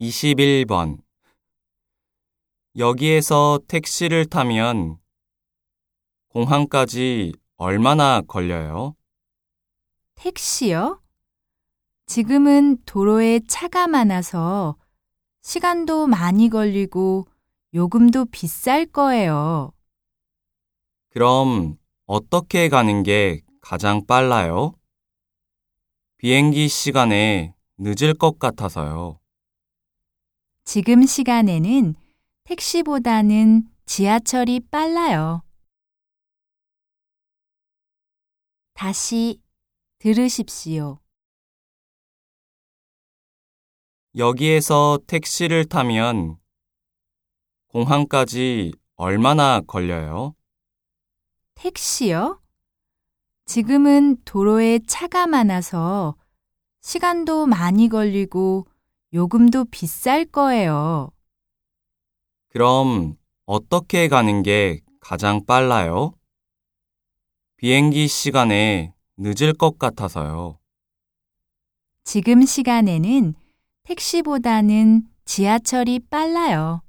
21번 여기에서 택시를 타면 공항까지 얼마나 걸려요? 택시요? 지금은 도로에 차가 많아서 시간도 많이 걸리고 요금도 비쌀 거예요. 그럼 어떻게 가는 게 가장 빨라요? 비행기 시간에 늦을 것 같아서요. 지금 시간에는 택시보다는 지하철이 빨라요. 다시 들으십시오. 여기에서 택시를 타면 공항까지 얼마나 걸려요? 택시요? 지금은 도로에 차가 많아서 시간도 많이 걸리고 요금도 비쌀 거예요. 그럼 어떻게 가는 게 가장 빨라요? 비행기 시간에 늦을 것 같아서요. 지금 시간에는 택시보다는 지하철이 빨라요.